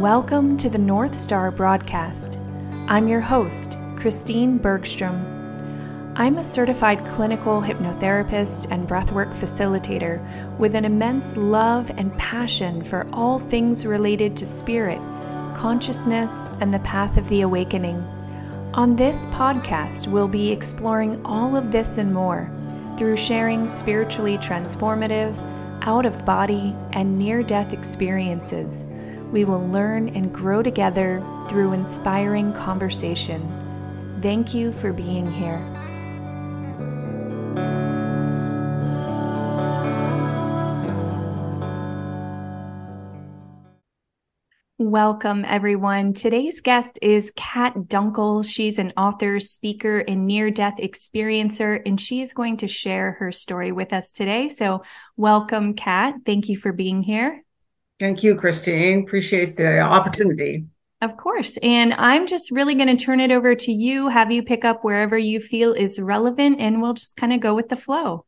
Welcome to the North Star broadcast. I'm your host, Christine Bergstrom. I'm a certified clinical hypnotherapist and breathwork facilitator with an immense love and passion for all things related to spirit, consciousness, and the path of the awakening. On this podcast, we'll be exploring all of this and more through sharing spiritually transformative, out of body, and near death experiences we will learn and grow together through inspiring conversation. Thank you for being here. Welcome, everyone. Today's guest is Kat Dunkle. She's an author, speaker, and near death experiencer, and she is going to share her story with us today. So, welcome, Kat. Thank you for being here. Thank you, Christine. Appreciate the opportunity. Of course. And I'm just really going to turn it over to you, have you pick up wherever you feel is relevant, and we'll just kind of go with the flow.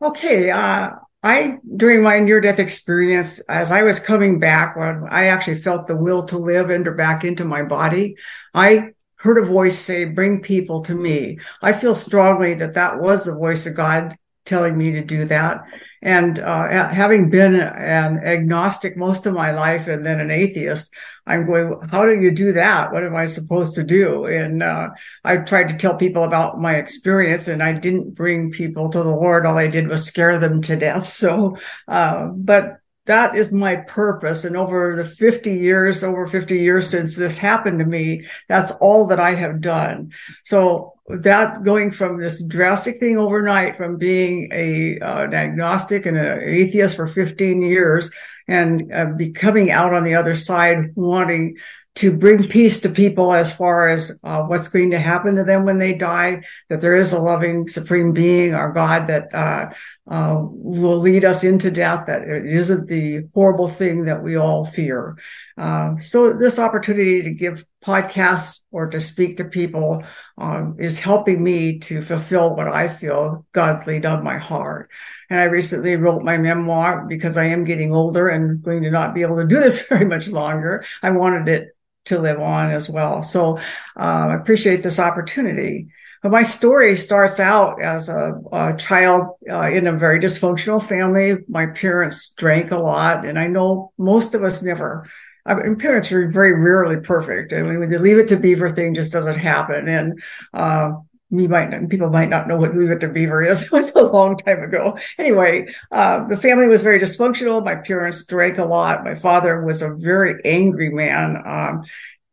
Okay. Uh, I, during my near death experience, as I was coming back, when I actually felt the will to live enter back into my body, I heard a voice say, bring people to me. I feel strongly that that was the voice of God telling me to do that. And uh, having been an agnostic most of my life and then an atheist, I'm going, how do you do that? What am I supposed to do? And uh, I tried to tell people about my experience and I didn't bring people to the Lord. All I did was scare them to death. So, uh, but that is my purpose. And over the 50 years, over 50 years since this happened to me, that's all that I have done. So that going from this drastic thing overnight from being a uh, an agnostic and an atheist for 15 years and uh, becoming out on the other side wanting to bring peace to people as far as uh, what's going to happen to them when they die, that there is a loving supreme being, our God, that uh, uh, will lead us into death, that it isn't the horrible thing that we all fear. Uh, so this opportunity to give podcasts or to speak to people um, is helping me to fulfill what I feel God laid on my heart. And I recently wrote my memoir because I am getting older and going to not be able to do this very much longer. I wanted it to live on as well. So uh, I appreciate this opportunity. But my story starts out as a, a child uh, in a very dysfunctional family. My parents drank a lot, and I know most of us never. I mean, parents are very rarely perfect. I mean, the leave it to beaver thing just doesn't happen. And uh, me might not, people might not know what Leave It to Beaver is. It was a long time ago. Anyway, uh, the family was very dysfunctional. My parents drank a lot. My father was a very angry man. Um,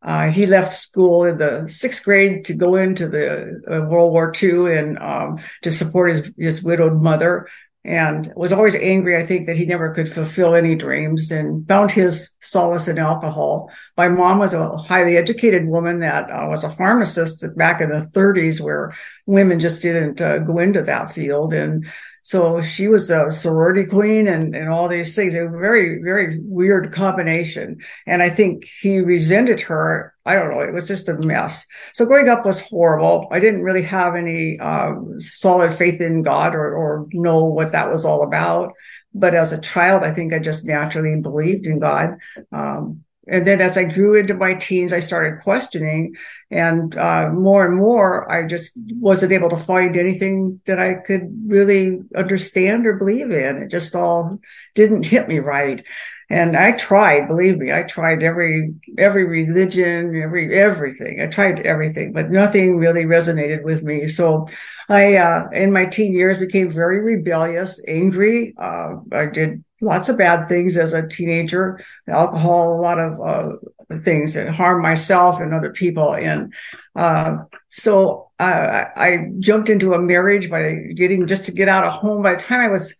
uh, he left school in the sixth grade to go into the uh, World War II and um, to support his, his widowed mother and was always angry, I think, that he never could fulfill any dreams and found his solace in alcohol. My mom was a highly educated woman that uh, was a pharmacist back in the 30s, where women just didn't uh, go into that field. And so she was a sorority queen and, and all these things. A very, very weird combination. And I think he resented her. I don't know. It was just a mess. So growing up was horrible. I didn't really have any um, solid faith in God or, or know what that was all about. But as a child, I think I just naturally believed in God. Um, and then as I grew into my teens, I started questioning and uh, more and more, I just wasn't able to find anything that I could really understand or believe in. It just all didn't hit me right. And I tried, believe me, I tried every, every religion, every, everything. I tried everything, but nothing really resonated with me. So I, uh, in my teen years became very rebellious, angry. Uh, I did lots of bad things as a teenager, alcohol, a lot of uh, things that harm myself and other people. And uh, so uh, I jumped into a marriage by getting just to get out of home. By the time I was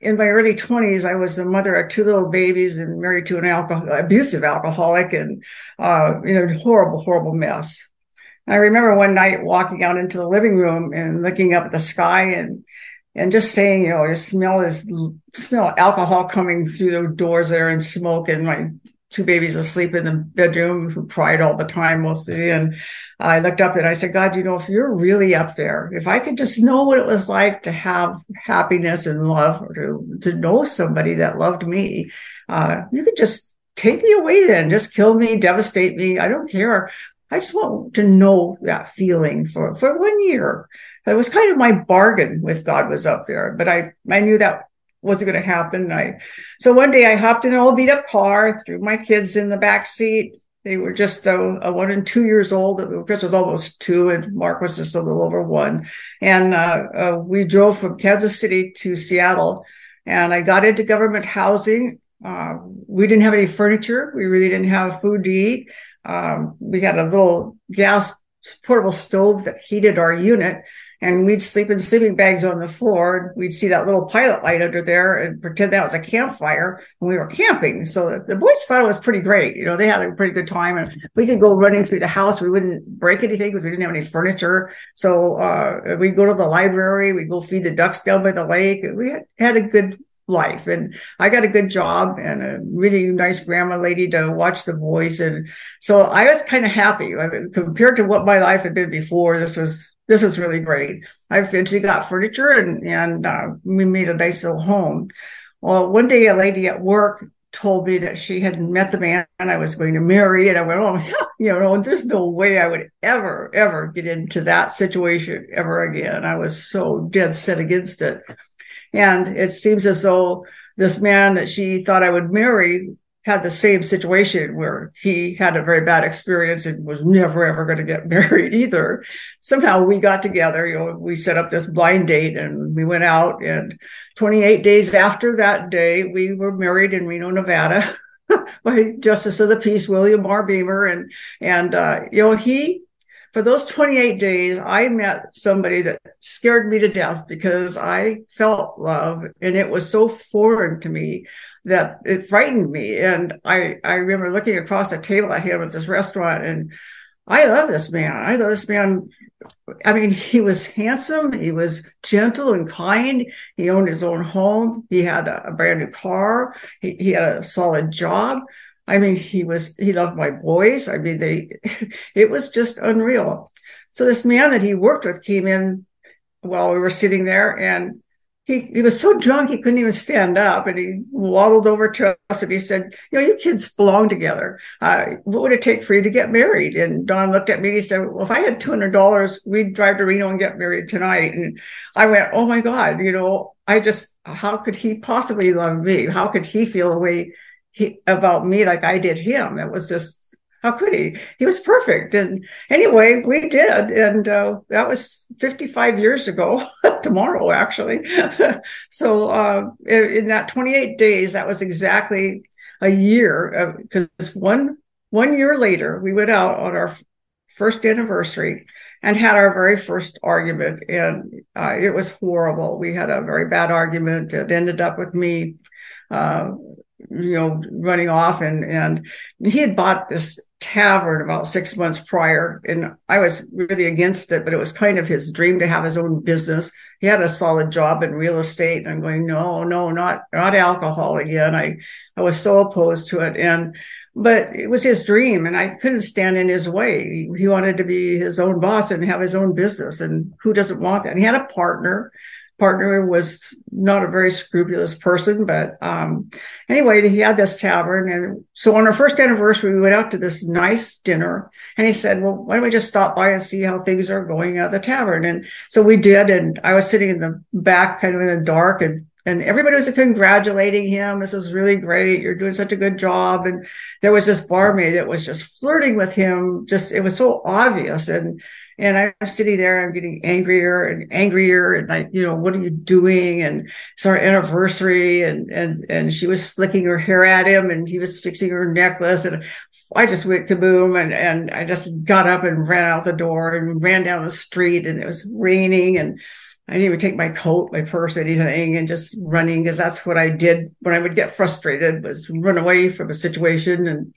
in my early 20s, I was the mother of two little babies and married to an alcohol, abusive alcoholic and, uh, you know, horrible, horrible mess. I remember one night walking out into the living room and looking up at the sky and and just saying, you know, I smell this smell alcohol coming through the doors there and smoke and my two babies asleep in the bedroom who cried all the time mostly. And I looked up and I said, God, you know, if you're really up there, if I could just know what it was like to have happiness and love or to, to know somebody that loved me, uh, you could just take me away then. Just kill me, devastate me. I don't care. I just want to know that feeling for, for one year. That was kind of my bargain with God was up there, but I, I knew that wasn't going to happen. I, so one day I hopped in an old beat up car, threw my kids in the back seat. They were just a, a one and two years old. Chris was almost two and Mark was just a little over one. And, uh, uh, we drove from Kansas City to Seattle and I got into government housing. Uh, we didn't have any furniture. We really didn't have food to eat. Um, we had a little gas portable stove that heated our unit and we'd sleep in sleeping bags on the floor. And We'd see that little pilot light under there and pretend that was a campfire and we were camping. So the boys thought it was pretty great. You know, they had a pretty good time and we could go running through the house. We wouldn't break anything because we didn't have any furniture. So, uh, we'd go to the library. We'd go feed the ducks down by the lake. We had, had a good life. And I got a good job and a really nice grandma lady to watch the boys. And so I was kind of happy I mean, compared to what my life had been before. This was this was really great. I eventually got furniture and, and uh, we made a nice little home. Well, one day a lady at work told me that she had met the man I was going to marry. And I went, oh, you know, there's no way I would ever, ever get into that situation ever again. I was so dead set against it. And it seems as though this man that she thought I would marry had the same situation where he had a very bad experience and was never ever going to get married either. Somehow we got together, you know, we set up this blind date and we went out and 28 days after that day, we were married in Reno, Nevada by Justice of the Peace, William R. Beamer. And, and, uh, you know, he, for those 28 days, I met somebody that scared me to death because I felt love and it was so foreign to me that it frightened me. And I, I remember looking across the table at him at this restaurant and I love this man. I love this man. I mean, he was handsome. He was gentle and kind. He owned his own home. He had a, a brand new car. He, he had a solid job. I mean, he was, he loved my boys. I mean, they, it was just unreal. So this man that he worked with came in while we were sitting there and he, he was so drunk he couldn't even stand up and he waddled over to us and he said, you know, you kids belong together. Uh, what would it take for you to get married? And Don looked at me and he said, well, if I had $200, we'd drive to Reno and get married tonight. And I went, oh my God, you know, I just, how could he possibly love me? How could he feel the way he, about me like I did him? It was just how could he? He was perfect. And anyway, we did. And uh, that was 55 years ago, tomorrow, actually. so uh, in, in, that 28 days, that was exactly a year because one, one year later, we went out on our first anniversary and had our very first argument. And uh, it was horrible. We had a very bad argument. It ended up with me uh, you know, running off and, and he had bought this tavern about six months prior and I was really against it, but it was kind of his dream to have his own business. He had a solid job in real estate and I'm going, no, no, not, not alcohol again. I, I was so opposed to it. And, but it was his dream and I couldn't stand in his way. He wanted to be his own boss and have his own business. And who doesn't want that? And he had a partner partner was not a very scrupulous person, but um, anyway, he had this tavern. And so on our first anniversary, we went out to this nice dinner and he said, well, why don't we just stop by and see how things are going at the tavern? And so we did. And I was sitting in the back, kind of in the dark and and everybody was congratulating him. This is really great. You're doing such a good job. And there was this barmaid that was just flirting with him. Just, it was so obvious. And, and I'm sitting there, I'm getting angrier and angrier and like, you know, what are you doing? And it's our anniversary and, and, and she was flicking her hair at him and he was fixing her necklace. And I just went kaboom and, and I just got up and ran out the door and ran down the street and it was raining and I didn't even take my coat, my purse, anything, and just running because that's what I did when I would get frustrated was run away from a situation. And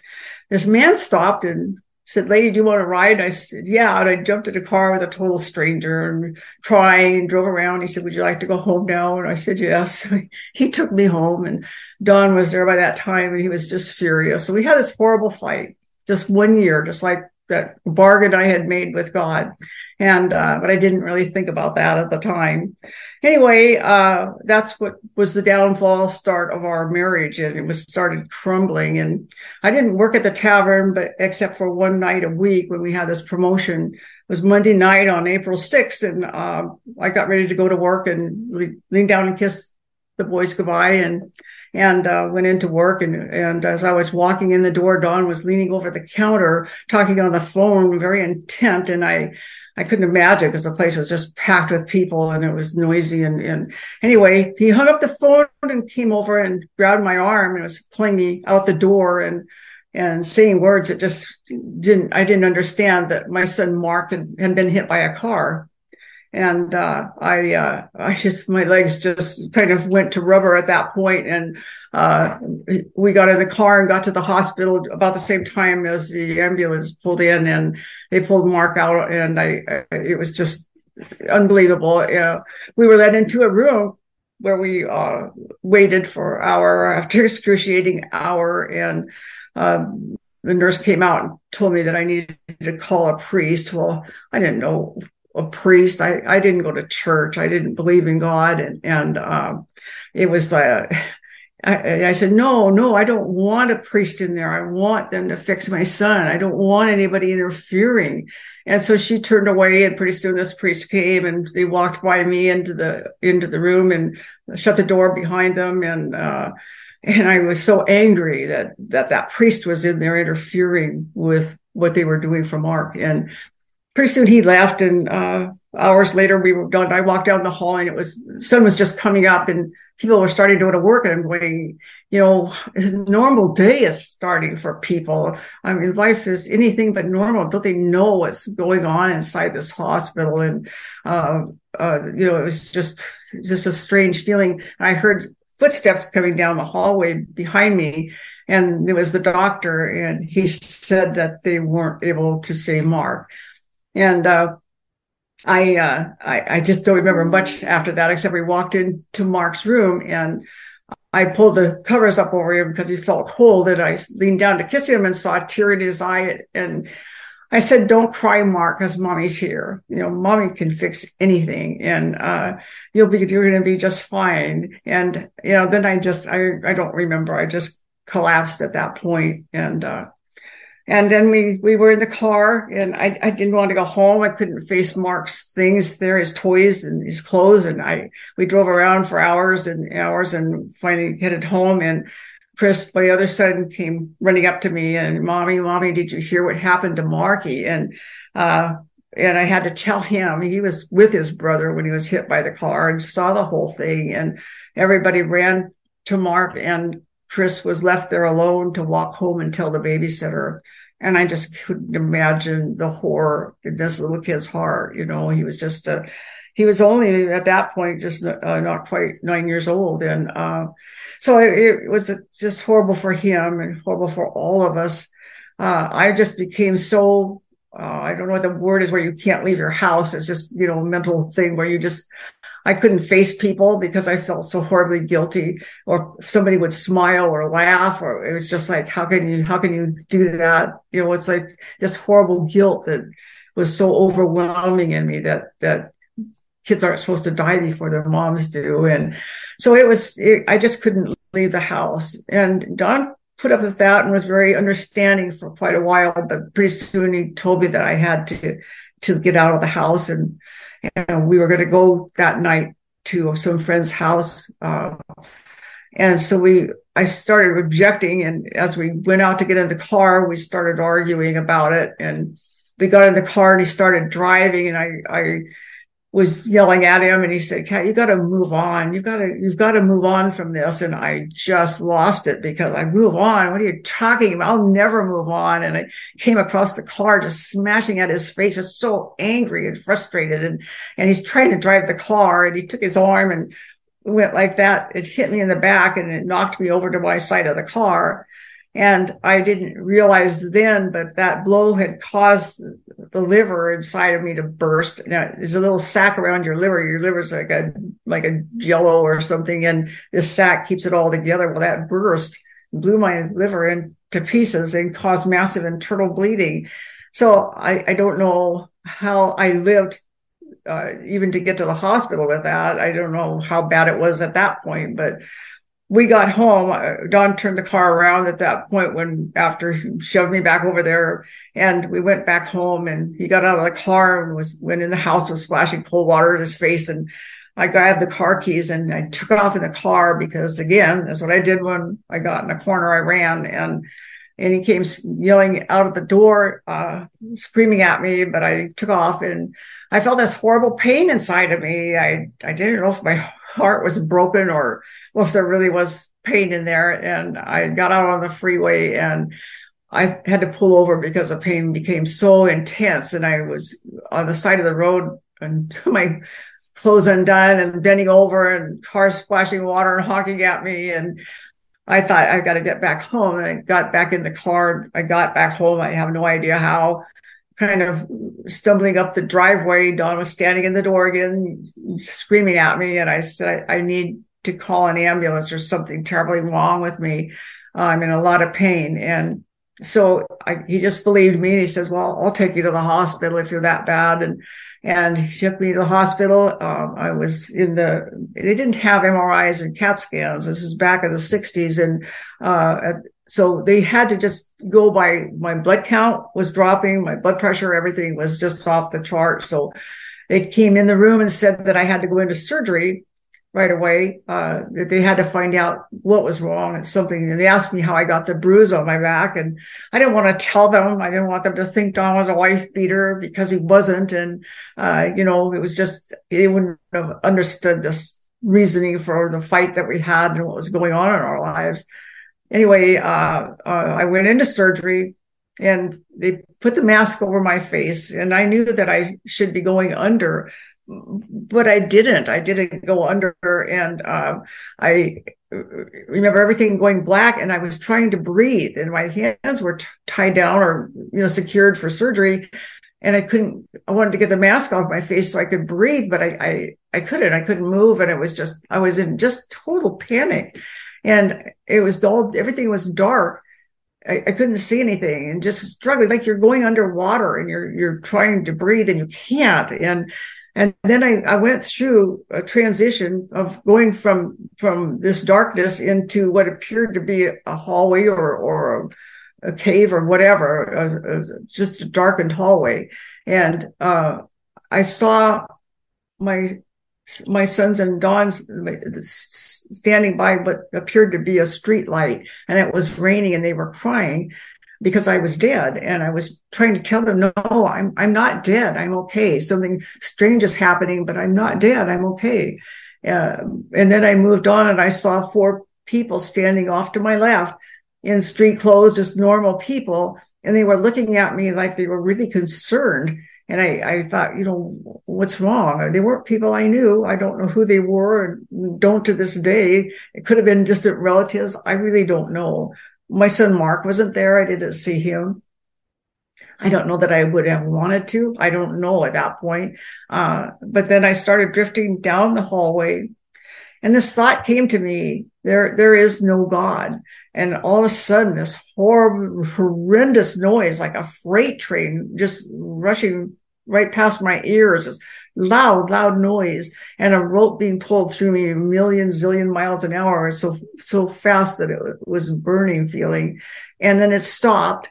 this man stopped and said, lady, do you want to ride? And I said, yeah. And I jumped in a car with a total stranger and crying and drove around. He said, would you like to go home now? And I said, yes. he took me home and Don was there by that time and he was just furious. So we had this horrible fight just one year, just like that bargain I had made with God. And, uh, but I didn't really think about that at the time. Anyway, uh, that's what was the downfall start of our marriage. And it was started crumbling. And I didn't work at the tavern, but except for one night a week when we had this promotion. It was Monday night on April 6th. And, uh, I got ready to go to work and lean down and kiss the boys goodbye. And and uh, went into work. And, and as I was walking in the door, Don was leaning over the counter, talking on the phone, very intent. And I, I couldn't imagine because the place was just packed with people and it was noisy. And, and anyway, he hung up the phone and came over and grabbed my arm and was pulling me out the door and, and saying words that just didn't, I didn't understand that my son Mark had, had been hit by a car and uh, I uh, I just my legs just kind of went to rubber at that point, and uh, we got in the car and got to the hospital about the same time as the ambulance pulled in, and they pulled Mark out, and I, I it was just unbelievable. we were led into a room where we uh, waited for hour after excruciating hour, and um, the nurse came out and told me that I needed to call a priest. Well, I didn't know a priest. I, I didn't go to church. I didn't believe in God. And, and, um, it was, uh, I, I, said, no, no, I don't want a priest in there. I want them to fix my son. I don't want anybody interfering. And so she turned away and pretty soon this priest came and they walked by me into the, into the room and shut the door behind them. And, uh, and I was so angry that, that that priest was in there interfering with what they were doing for Mark. And pretty soon he left and uh, hours later we were done. I walked down the hall and it was sun was just coming up and people were starting to go to work and i'm going you know normal day is starting for people? I mean life is anything but normal. Don't they know what's going on inside this hospital? And uh, uh, you know it was just just a strange feeling. I heard footsteps coming down the hallway behind me and it was the doctor and he said that they weren't able to say mark and uh, I, uh, I, I just don't remember much after that, except we walked into Mark's room and I pulled the covers up over him because he felt cold, and I leaned down to kiss him and saw a tear in his eye. And I said, "Don't cry, Mark, because mommy's here. You know, mommy can fix anything, and uh, you'll be you're going to be just fine." And you know, then I just I I don't remember. I just collapsed at that point, and uh, and then we, we were in the car and I, I didn't want to go home. I couldn't face Mark's things there, his toys and his clothes. And I, we drove around for hours and hours and finally headed home. And Chris, my other son came running up to me and mommy, mommy, did you hear what happened to Marky? And, uh, and I had to tell him he was with his brother when he was hit by the car and saw the whole thing. And everybody ran to Mark and Chris was left there alone to walk home and tell the babysitter. And I just couldn't imagine the horror in this little kid's heart. You know, he was just a, he was only at that point just uh, not quite nine years old. And, uh, so it, it, was just horrible for him and horrible for all of us. Uh, I just became so, uh, I don't know what the word is where you can't leave your house. It's just, you know, mental thing where you just, I couldn't face people because I felt so horribly guilty or somebody would smile or laugh or it was just like, how can you, how can you do that? You know, it's like this horrible guilt that was so overwhelming in me that, that kids aren't supposed to die before their moms do. And so it was, it, I just couldn't leave the house and Don put up with that and was very understanding for quite a while, but pretty soon he told me that I had to, to get out of the house and, and we were going to go that night to some friend's house. Uh, and so we, I started objecting. And as we went out to get in the car, we started arguing about it. And we got in the car and he started driving. And I, I was yelling at him and he said, Kat, you got to move on. You've got to, you've got to move on from this. And I just lost it because I move on. What are you talking about? I'll never move on. And I came across the car just smashing at his face, just so angry and frustrated. And, and he's trying to drive the car and he took his arm and went like that. It hit me in the back and it knocked me over to my side of the car. And I didn't realize then, but that blow had caused the liver inside of me to burst. Now, there's a little sac around your liver. Your liver's like a, like a jello or something. And this sac keeps it all together. Well, that burst blew my liver into pieces and caused massive internal bleeding. So I, I don't know how I lived uh, even to get to the hospital with that. I don't know how bad it was at that point, but we got home. Uh, Don turned the car around at that point when after he shoved me back over there and we went back home and he got out of the car and was went in the house was splashing cold water in his face and I grabbed the car keys and I took off in the car because again, that's what I did when I got in a corner. I ran and and he came yelling out of the door, uh, screaming at me, but I took off and I felt this horrible pain inside of me. I, I didn't know if my heart was broken or, or if there really was pain in there. And I got out on the freeway and I had to pull over because the pain became so intense. And I was on the side of the road and my clothes undone and bending over and cars splashing water and honking at me. And I thought I've got to get back home. And I got back in the car. I got back home. I have no idea how. Kind of stumbling up the driveway. Don was standing in the door again, screaming at me. And I said, I, I need to call an ambulance or something terribly wrong with me. Uh, I'm in a lot of pain. And so I, he just believed me. And he says, well, I'll take you to the hospital if you're that bad. And and he took me to the hospital. Um, I was in the, they didn't have MRIs and CAT scans. This is back in the 60s. And uh, so they had to just go by my blood count was dropping, my blood pressure, everything was just off the chart. So they came in the room and said that I had to go into surgery right away. Uh, they had to find out what was wrong and something. And they asked me how I got the bruise on my back. And I didn't want to tell them. I didn't want them to think Don was a wife beater because he wasn't. And, uh, you know, it was just, they wouldn't have understood this reasoning for the fight that we had and what was going on in our lives. Anyway, uh, uh I went into surgery and they put the mask over my face and I knew that I should be going under but I didn't. I didn't go under, and uh, I remember everything going black, and I was trying to breathe, and my hands were t- tied down or you know secured for surgery, and I couldn't. I wanted to get the mask off my face so I could breathe, but I I, I couldn't. I couldn't move, and it was just I was in just total panic, and it was all everything was dark. I, I, couldn't see anything and just struggling like you're going underwater and you're you're trying to breathe and you can't and and then I, I went through a transition of going from, from this darkness into what appeared to be a hallway or, or a, a cave or whatever, a, a, just a darkened hallway. And, uh, I saw my, my sons and Don's standing by what appeared to be a street light and it was raining and they were crying because I was dead. And I was trying to tell them, no, I'm, I'm not dead. I'm okay. Something strange is happening, but I'm not dead. I'm okay. Uh, and then I moved on and I saw four people standing off to my left in street clothes, just normal people. And they were looking at me like they were really concerned. And I, I thought, you know, what's wrong? They weren't people I knew. I don't know who they were and don't to this day. It could have been distant relatives. I really don't know. My son Mark wasn't there. I didn't see him. I don't know that I would have wanted to. I don't know at that point. Uh, but then I started drifting down the hallway and this thought came to me. There, there is no God. And all of a sudden, this horrible, horrendous noise, like a freight train just rushing right past my ears, this loud, loud noise and a rope being pulled through me a million zillion miles an hour. So, so fast that it was burning feeling. And then it stopped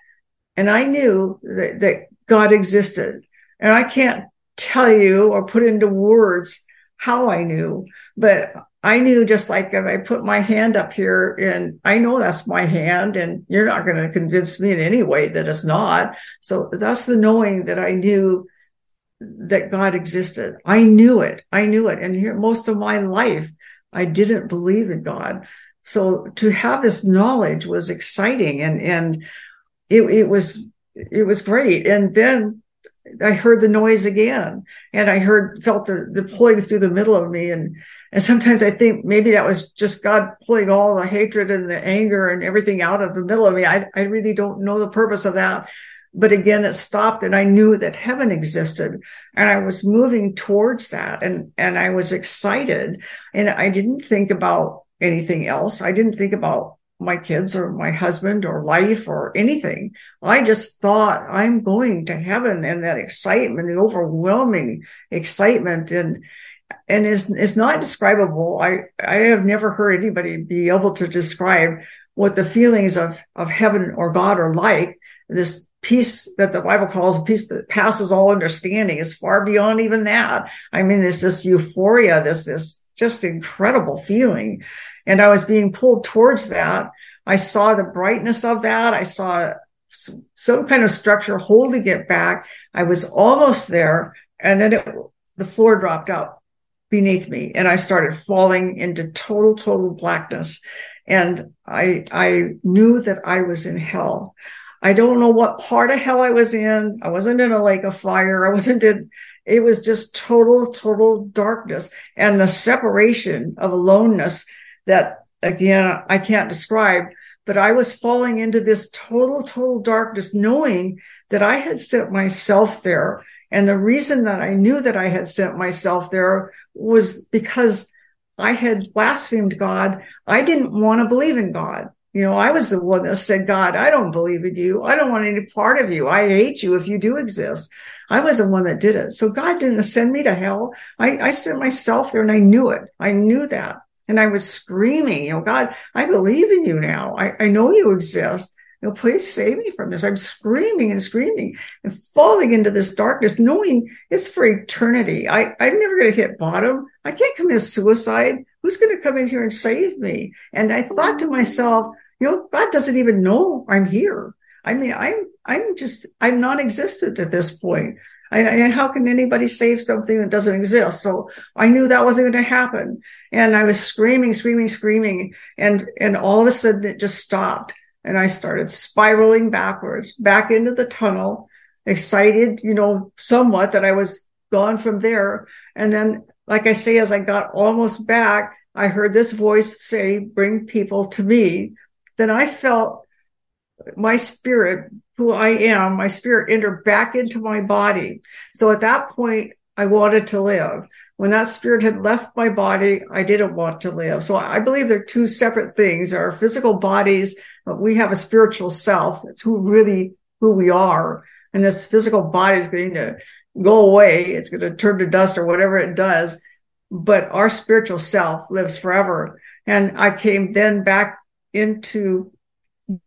and I knew that, that God existed. And I can't tell you or put into words how I knew, but I knew just like if I put my hand up here and I know that's my hand and you're not going to convince me in any way that it's not. So that's the knowing that I knew that God existed. I knew it. I knew it. And here, most of my life, I didn't believe in God. So to have this knowledge was exciting and, and it, it was, it was great. And then I heard the noise again and I heard, felt the, the pulling through the middle of me. And, and sometimes I think maybe that was just God pulling all the hatred and the anger and everything out of the middle of me. I, I really don't know the purpose of that but again, it stopped and I knew that heaven existed and I was moving towards that and, and I was excited and I didn't think about anything else. I didn't think about my kids or my husband or life or anything. I just thought I'm going to heaven and that excitement, the overwhelming excitement and, and is, is not describable. I, I have never heard anybody be able to describe what the feelings of, of heaven or God are like. This peace that the Bible calls peace that passes all understanding is far beyond even that. I mean, there's this euphoria, this, this just incredible feeling. And I was being pulled towards that. I saw the brightness of that. I saw some kind of structure holding it back. I was almost there. And then it, the floor dropped out beneath me and I started falling into total, total blackness. And I, I knew that I was in hell. I don't know what part of hell I was in. I wasn't in a lake of fire. I wasn't in, it was just total, total darkness and the separation of aloneness that again, I can't describe, but I was falling into this total, total darkness, knowing that I had sent myself there. And the reason that I knew that I had sent myself there was because I had blasphemed God. I didn't want to believe in God. You know, I was the one that said, God, I don't believe in you. I don't want any part of you. I hate you if you do exist. I was the one that did it. So God didn't send me to hell. I, I sent myself there and I knew it. I knew that. And I was screaming, you know, God, I believe in you now. I, I know you exist. You know, please save me from this. I'm screaming and screaming and falling into this darkness, knowing it's for eternity. I, I'm never going to hit bottom. I can't commit suicide. Who's going to come in here and save me? And I thought to myself, you know, God doesn't even know I'm here. I mean, I'm, I'm just, I'm non-existent at this point. And how can anybody save something that doesn't exist? So I knew that wasn't going to happen. And I was screaming, screaming, screaming. And, and all of a sudden it just stopped. And I started spiraling backwards back into the tunnel, excited, you know, somewhat that I was gone from there. And then, like I say, as I got almost back, I heard this voice say, bring people to me. Then I felt my spirit who I am, my spirit entered back into my body. So at that point, I wanted to live. When that spirit had left my body, I didn't want to live. So I believe they're two separate things. Our physical bodies, but we have a spiritual self. It's who really who we are. And this physical body is going to go away. It's going to turn to dust or whatever it does. But our spiritual self lives forever. And I came then back into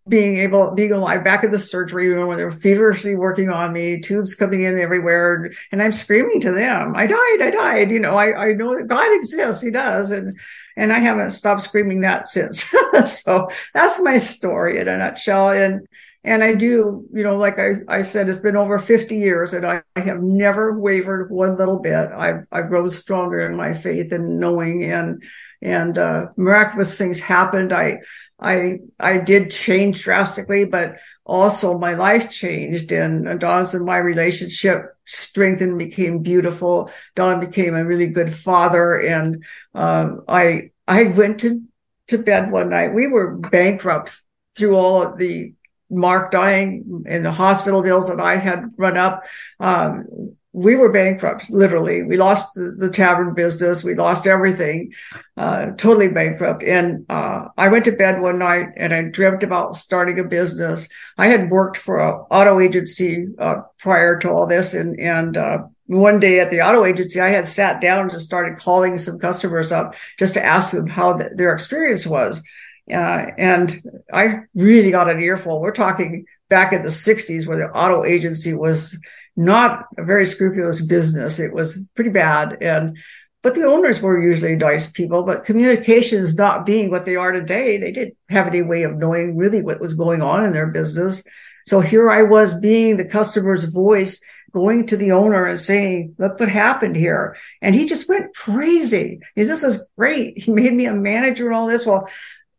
being able being alive back in the surgery room when they're feverishly working on me tubes coming in everywhere and i'm screaming to them i died i died you know i i know that god exists he does and and i haven't stopped screaming that since so that's my story in a nutshell and and I do, you know, like I, I said, it's been over 50 years and I, I have never wavered one little bit. I've, I've grown stronger in my faith and knowing and, and, uh, miraculous things happened. I, I, I did change drastically, but also my life changed and Don's and my relationship strengthened, became beautiful. Don became a really good father. And, uh, I, I went to, to bed one night. We were bankrupt through all of the Mark dying and the hospital bills that I had run up. Um, we were bankrupt, literally. We lost the, the tavern business. We lost everything, uh, totally bankrupt. And, uh, I went to bed one night and I dreamt about starting a business. I had worked for an auto agency, uh, prior to all this. And, and, uh, one day at the auto agency, I had sat down and just started calling some customers up just to ask them how the, their experience was. Uh, and I really got an earful. We're talking back in the 60s where the auto agency was not a very scrupulous business. It was pretty bad. And, but the owners were usually nice people, but communications not being what they are today, they didn't have any way of knowing really what was going on in their business. So here I was being the customer's voice, going to the owner and saying, look what happened here. And he just went crazy. This is great. He made me a manager and all this. Well,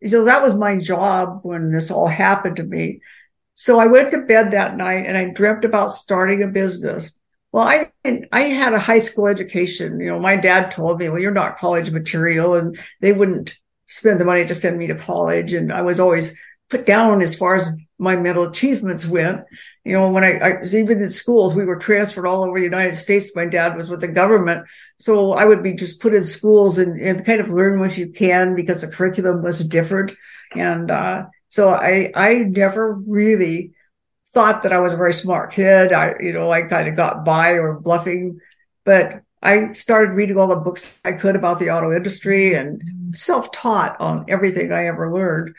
so that was my job when this all happened to me. So I went to bed that night and I dreamt about starting a business. Well, I I had a high school education. You know, my dad told me, "Well, you're not college material," and they wouldn't spend the money to send me to college. And I was always put down as far as my mental achievements went. You know, when I, I, was even in schools, we were transferred all over the United States. My dad was with the government. So I would be just put in schools and, and kind of learn what you can because the curriculum was different. And, uh, so I, I never really thought that I was a very smart kid. I, you know, I kind of got by or bluffing, but I started reading all the books I could about the auto industry and self-taught on everything I ever learned.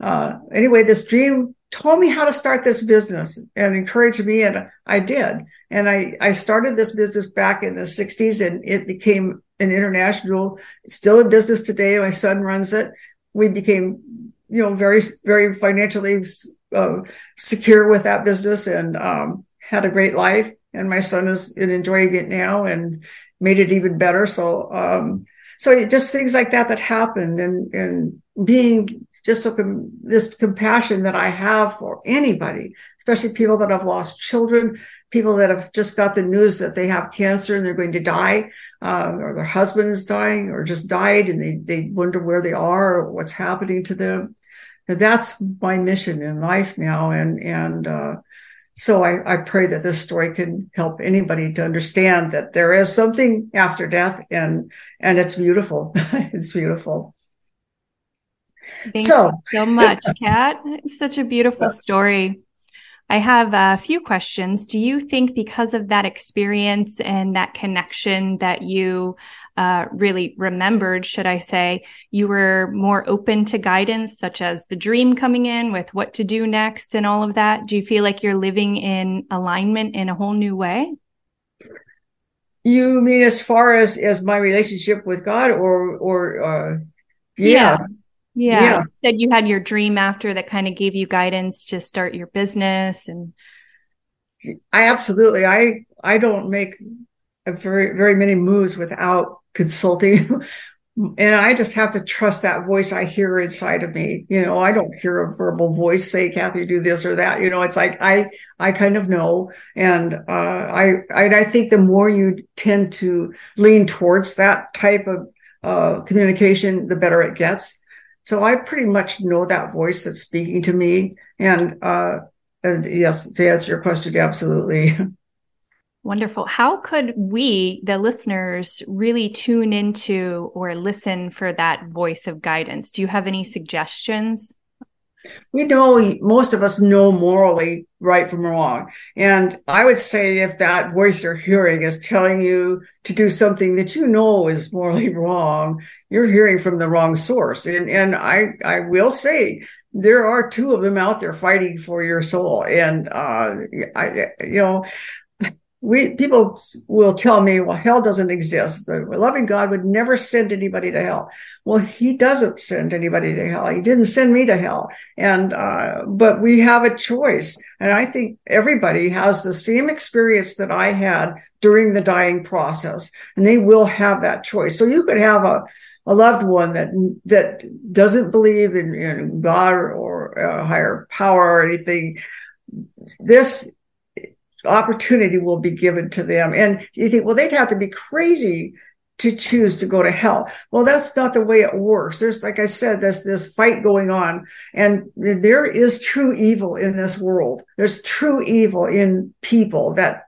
Uh, anyway, this dream told me how to start this business and encouraged me, and I did. And I, I started this business back in the 60s, and it became an international, still in business today. My son runs it. We became, you know, very, very financially uh, secure with that business and um, had a great life. And my son is enjoying it now and made it even better. So, um, so just things like that that happened and, and being just so com- this compassion that I have for anybody, especially people that have lost children, people that have just got the news that they have cancer and they're going to die, uh, or their husband is dying or just died and they, they wonder where they are or what's happening to them. That's my mission in life now. And, and, uh, so I, I pray that this story can help anybody to understand that there is something after death and, and it's beautiful. it's beautiful. Thank so, you so much, Kat. It's such a beautiful story. I have a few questions. Do you think because of that experience and that connection that you uh, really remembered, should I say, you were more open to guidance, such as the dream coming in with what to do next and all of that? Do you feel like you're living in alignment in a whole new way? You mean as far as as my relationship with God, or or uh, yeah. yeah. Yeah. yeah. You said you had your dream after that kind of gave you guidance to start your business and I absolutely I I don't make very very many moves without consulting and I just have to trust that voice I hear inside of me. You know, I don't hear a verbal voice say, Kathy, do this or that. You know, it's like I, I kind of know. And, uh, I, I, I think the more you tend to lean towards that type of, uh, communication, the better it gets. So I pretty much know that voice that's speaking to me. And, uh, and yes, to answer your question, absolutely. Wonderful. How could we, the listeners, really tune into or listen for that voice of guidance? Do you have any suggestions? We know most of us know morally right from wrong. And I would say if that voice you're hearing is telling you to do something that you know is morally wrong, you're hearing from the wrong source. And, and I, I will say there are two of them out there fighting for your soul. And, uh, I, you know, we people will tell me, well, hell doesn't exist. The loving God would never send anybody to hell. Well, He doesn't send anybody to hell. He didn't send me to hell. And uh, but we have a choice, and I think everybody has the same experience that I had during the dying process, and they will have that choice. So you could have a a loved one that that doesn't believe in, in God or, or a higher power or anything. This opportunity will be given to them. And you think, well, they'd have to be crazy to choose to go to hell. Well, that's not the way it works. There's, like I said, there's this fight going on and there is true evil in this world. There's true evil in people that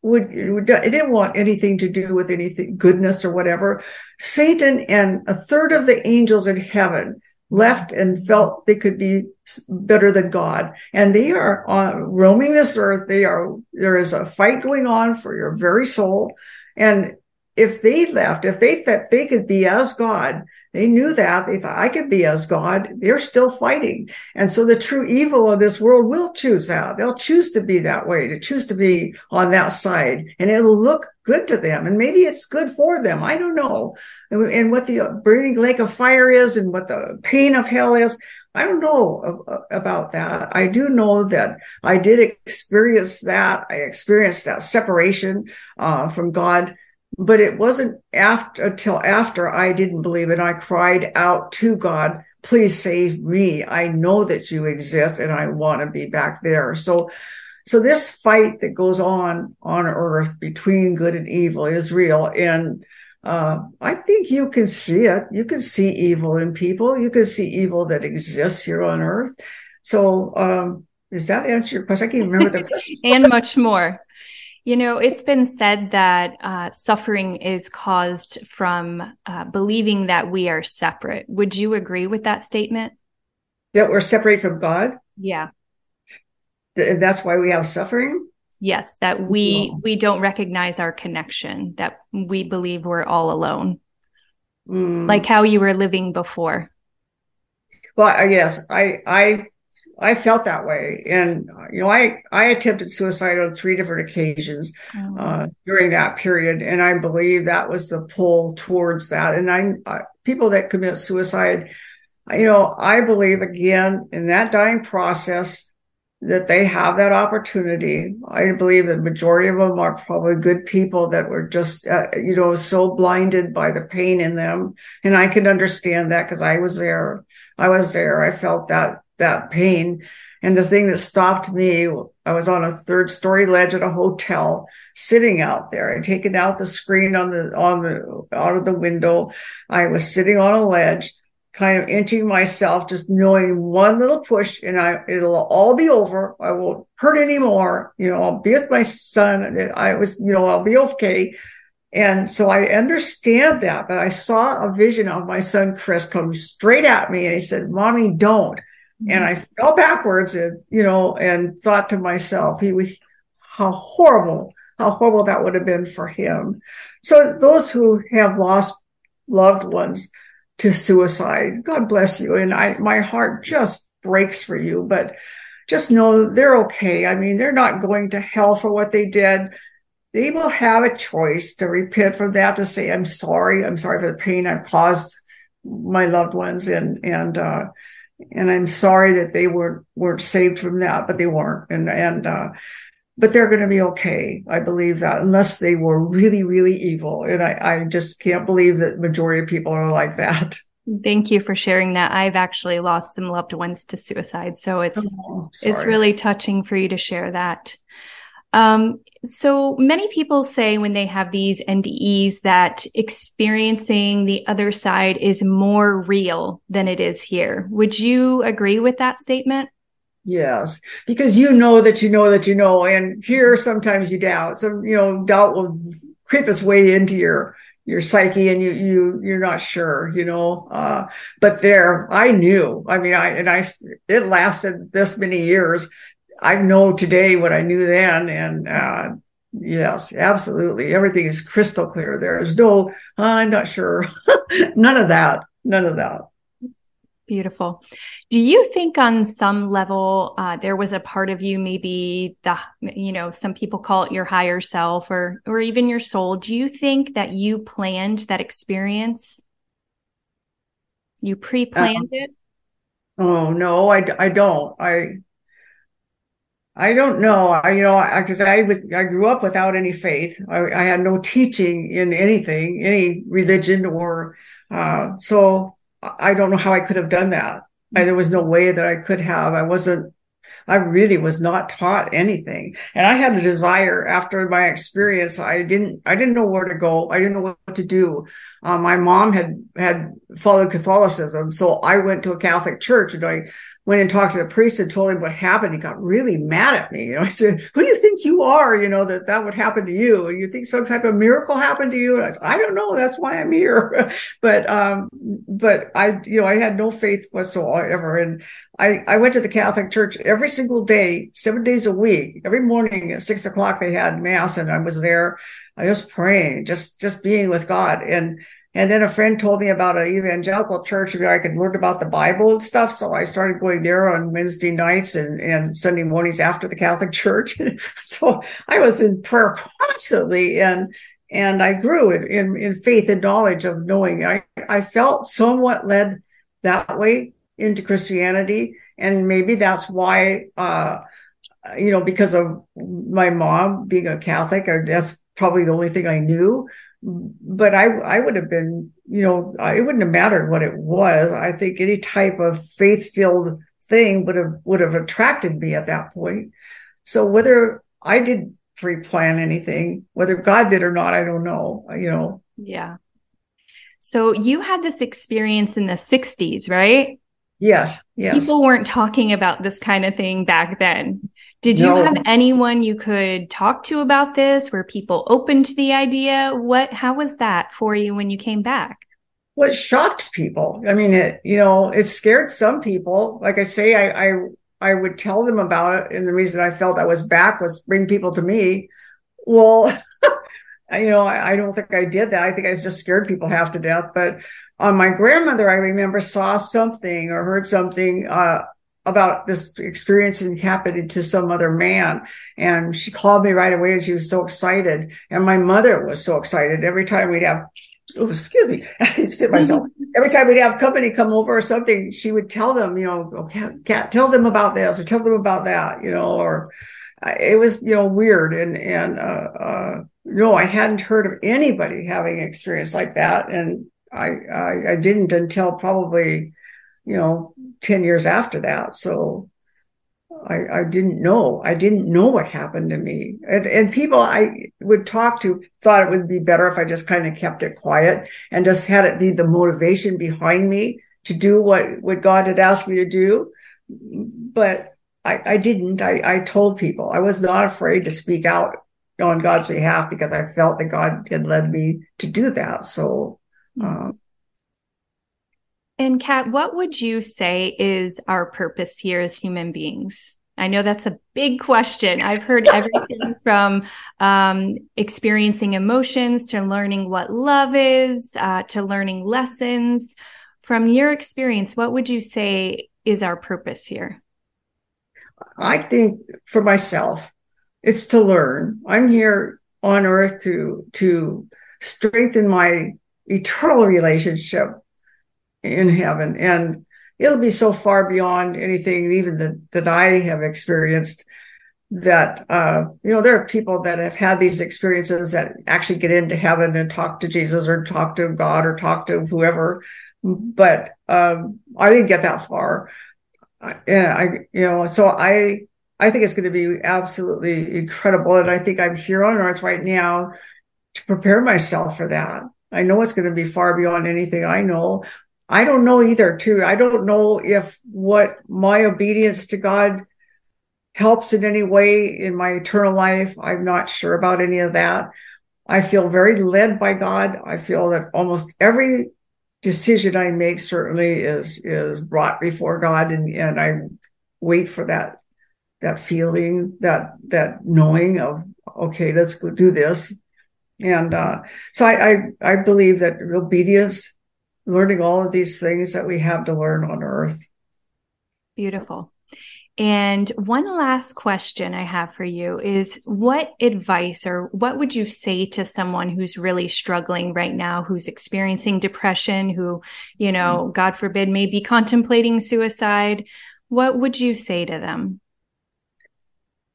would, would they didn't want anything to do with anything goodness or whatever. Satan and a third of the angels in heaven left and felt they could be better than God. And they are uh, roaming this earth. They are, there is a fight going on for your very soul. And if they left, if they thought they could be as God, they knew that. They thought, I could be as God. They're still fighting. And so the true evil of this world will choose that. They'll choose to be that way, to choose to be on that side. And it'll look good to them. And maybe it's good for them. I don't know. And, and what the burning lake of fire is and what the pain of hell is. I don't know about that. I do know that I did experience that. I experienced that separation uh, from God but it wasn't after until after I didn't believe it. I cried out to God, please save me. I know that you exist and I want to be back there. So, so this fight that goes on on earth between good and evil is real. And, uh, I think you can see it. You can see evil in people. You can see evil that exists here on earth. So, um, does that answer your question? I can't remember the question. and much more. You know, it's been said that uh, suffering is caused from uh, believing that we are separate. Would you agree with that statement? That we're separate from God? Yeah. Th- that's why we have suffering? Yes, that we we don't recognize our connection, that we believe we're all alone. Mm. Like how you were living before. Well, yes, I I I felt that way, and you know, I I attempted suicide on three different occasions oh. uh, during that period, and I believe that was the pull towards that. And I uh, people that commit suicide, you know, I believe again in that dying process that they have that opportunity. I believe the majority of them are probably good people that were just, uh, you know, so blinded by the pain in them. And I can understand that because I was there. I was there. I felt that, that pain. And the thing that stopped me, I was on a third story ledge at a hotel, sitting out there. I'd taken out the screen on the, on the, out of the window. I was sitting on a ledge kind of inching myself, just knowing one little push and I, it'll all be over. I won't hurt anymore. You know, I'll be with my son. I was, you know, I'll be okay. And so I understand that, but I saw a vision of my son, Chris, come straight at me and he said, mommy, don't. And I fell backwards and, you know, and thought to myself, he was, how horrible, how horrible that would have been for him. So those who have lost loved ones, to suicide. God bless you. And I, my heart just breaks for you, but just know they're okay. I mean, they're not going to hell for what they did. They will have a choice to repent from that, to say, I'm sorry. I'm sorry for the pain I've caused my loved ones. And, and, uh, and I'm sorry that they were, weren't saved from that, but they weren't. And, and, uh, but they're going to be okay. I believe that unless they were really, really evil. And I, I just can't believe that majority of people are like that. Thank you for sharing that. I've actually lost some loved ones to suicide. So it's, oh, it's really touching for you to share that. Um, so many people say when they have these NDEs that experiencing the other side is more real than it is here. Would you agree with that statement? Yes, because you know that you know that you know, and here sometimes you doubt. So you know, doubt will creep its way into your your psyche, and you you you're not sure, you know. Uh, but there, I knew. I mean, I and I it lasted this many years. I know today what I knew then, and uh, yes, absolutely, everything is crystal clear. There is no, I'm not sure, none of that, none of that. Beautiful. Do you think on some level uh, there was a part of you, maybe the, you know, some people call it your higher self or or even your soul? Do you think that you planned that experience? You pre-planned uh, it? Oh no, I, I don't. I I don't know. I you know because I, I, was I grew up without any faith. I, I had no teaching in anything, any religion or uh, so I don't know how I could have done that. I, there was no way that I could have. I wasn't, I really was not taught anything. And I had a desire after my experience. I didn't, I didn't know where to go. I didn't know what to do. Uh, my mom had, had followed Catholicism. So I went to a Catholic church and I went and talked to the priest and told him what happened. He got really mad at me. You know, I said, who do you think you are? You know, that that would happen to you. You think some type of miracle happened to you? And I said, I don't know. That's why I'm here. but, um, but I, you know, I had no faith whatsoever. And I, I went to the Catholic church every single day, seven days a week. Every morning at six o'clock, they had mass and I was there. I was praying, just, just being with God. And, and then a friend told me about an evangelical church where I could learn about the Bible and stuff. So I started going there on Wednesday nights and, and Sunday mornings after the Catholic church. so I was in prayer constantly and, and I grew in, in, in faith and knowledge of knowing. I, I felt somewhat led that way into Christianity. And maybe that's why, uh, you know, because of my mom being a Catholic, or that's probably the only thing I knew but I, I would have been, you know, it wouldn't have mattered what it was. I think any type of faith filled thing would have, would have attracted me at that point. So whether I did pre plan anything, whether God did or not, I don't know, you know. Yeah. So you had this experience in the 60s, right? Yes, yes. People weren't talking about this kind of thing back then. Did you No. have anyone you could talk to about this? Were people open to the idea? What, how was that for you when you came back? what shocked people. I mean, it, you know, it scared some people. Like I say, I, I, I would tell them about it. And the reason I felt I was back was bring people to me. Well, you know, I, I don't think I did that. I think I just scared people half to death. But on my grandmother, I remember saw something or heard something, uh, about this experience and happening to some other man. And she called me right away and she was so excited. And my mother was so excited every time we'd have oh, excuse me, I sit myself. Every time we'd have company come over or something, she would tell them, you know, oh, Kat, Kat, tell them about this or tell them about that, you know, or uh, it was, you know, weird. And, and, uh, uh, no, I hadn't heard of anybody having an experience like that. And I, I, I didn't until probably, you know, 10 years after that. So, I, I didn't know. I didn't know what happened to me. And, and people I would talk to thought it would be better if I just kind of kept it quiet and just had it be the motivation behind me to do what, what God had asked me to do. But I, I didn't. I, I told people I was not afraid to speak out on God's behalf because I felt that God had led me to do that. So, um, And Kat, what would you say is our purpose here as human beings? I know that's a big question. I've heard everything from um, experiencing emotions to learning what love is, uh, to learning lessons. From your experience, what would you say is our purpose here? I think for myself, it's to learn. I'm here on earth to, to strengthen my eternal relationship in heaven. And it'll be so far beyond anything even that, that I have experienced that, uh, you know, there are people that have had these experiences that actually get into heaven and talk to Jesus or talk to God or talk to whoever. But, um, I didn't get that far. Yeah, I, you know, so I, I think it's going to be absolutely incredible. And I think I'm here on earth right now to prepare myself for that. I know it's going to be far beyond anything I know. I don't know either, too. I don't know if what my obedience to God helps in any way in my eternal life. I'm not sure about any of that. I feel very led by God. I feel that almost every decision I make certainly is is brought before God and, and I wait for that that feeling, that that knowing of okay, let's go do this. And uh, so I, I I believe that obedience, learning all of these things that we have to learn on earth. Beautiful. And one last question I have for you is what advice or what would you say to someone who's really struggling right now, who's experiencing depression, who, you know, mm-hmm. God forbid, may be contemplating suicide? What would you say to them?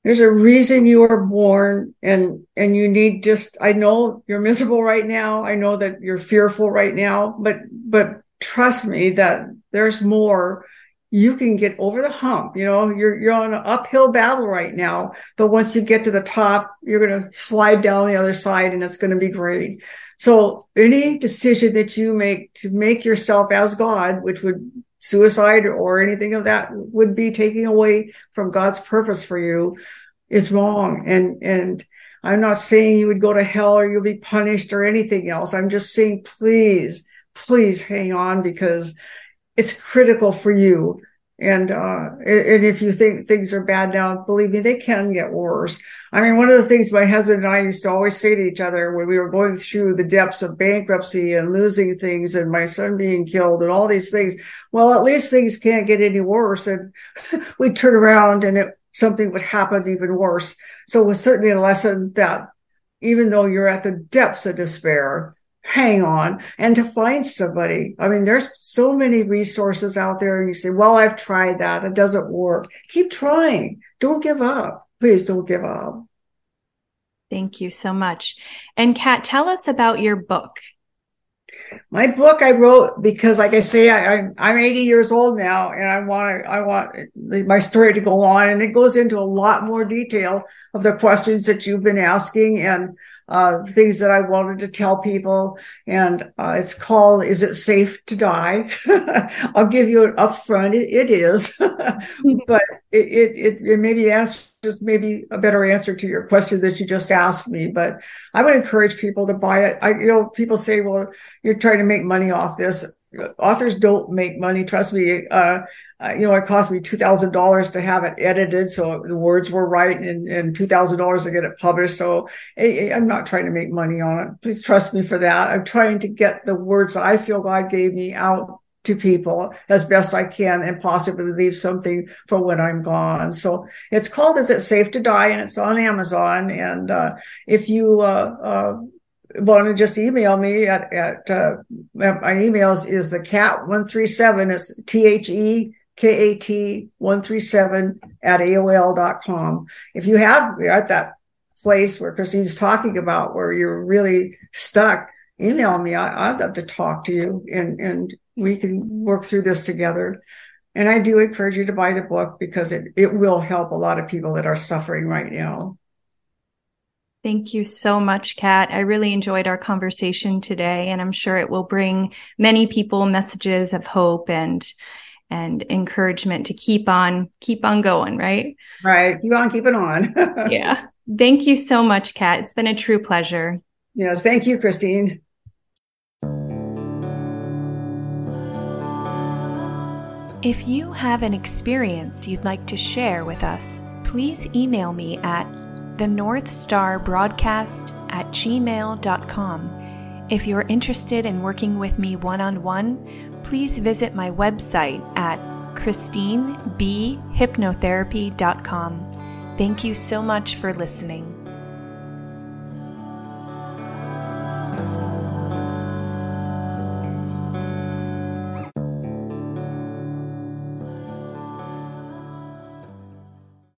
There's a reason you were born and, and you need just, I know you're miserable right now. I know that you're fearful right now, but, but trust me that there's more you can get over the hump. You know, you're, you're on an uphill battle right now, but once you get to the top, you're going to slide down the other side and it's going to be great. So any decision that you make to make yourself as God, which would suicide or anything of that would be taking away from God's purpose for you is wrong. And, and I'm not saying you would go to hell or you'll be punished or anything else. I'm just saying, please, please hang on because it's critical for you. And, uh, and if you think things are bad now, believe me, they can get worse. I mean, one of the things my husband and I used to always say to each other when we were going through the depths of bankruptcy and losing things and my son being killed and all these things, well, at least things can't get any worse. And we'd turn around and it, something would happen even worse. So it was certainly a lesson that even though you're at the depths of despair, hang on and to find somebody. I mean, there's so many resources out there. And you say, well, I've tried that. It doesn't work. Keep trying. Don't give up. Please don't give up. Thank you so much. And Kat, tell us about your book. My book I wrote because, like I say, I, am 80 years old now, and I want I want my story to go on, and it goes into a lot more detail of the questions that you've been asking, and uh, things that I wanted to tell people. And uh, it's called "Is It Safe to Die?" I'll give you an upfront. it, it is, but it, it it maybe answers maybe a better answer to your question that you just asked me. But I would encourage people to buy it. I you know people say, well, you're trying to make money off this authors don't make money. Trust me. Uh, uh, you know, it cost me two thousand dollars to have it edited, so the words were right, and, and two thousand dollars to get it published. So I, I'm not trying to make money on it. Please trust me for that. I'm trying to get the words I feel God gave me out to people as best I can, and possibly leave something for when I'm gone. So it's called "Is It Safe to Die?" and it's on Amazon. And uh, if you uh, uh, want to just email me at, at uh, my emails is the cat 137 is t-h-e k-a-t 137 at aol.com if you have you're at that place where christine's talking about where you're really stuck email me. I, would love to talk to you and and we can work through this together. And i do encourage you to buy the book because it, it will help a lot of people that are suffering right now Thank you so much, Kat. I really enjoyed our conversation today, and I'm sure it will bring many people messages of hope and and encouragement to keep on keep on going, right? Right. Keep on keeping on. yeah. Thank you so much, Kat. It's been a true pleasure. Yes, thank you, Christine. If you have an experience you'd like to share with us, please email me at the North Star Broadcast at gmail.com. If you're interested in working with me one on one, please visit my website at christinebhypnotherapy.com. Thank you so much for listening.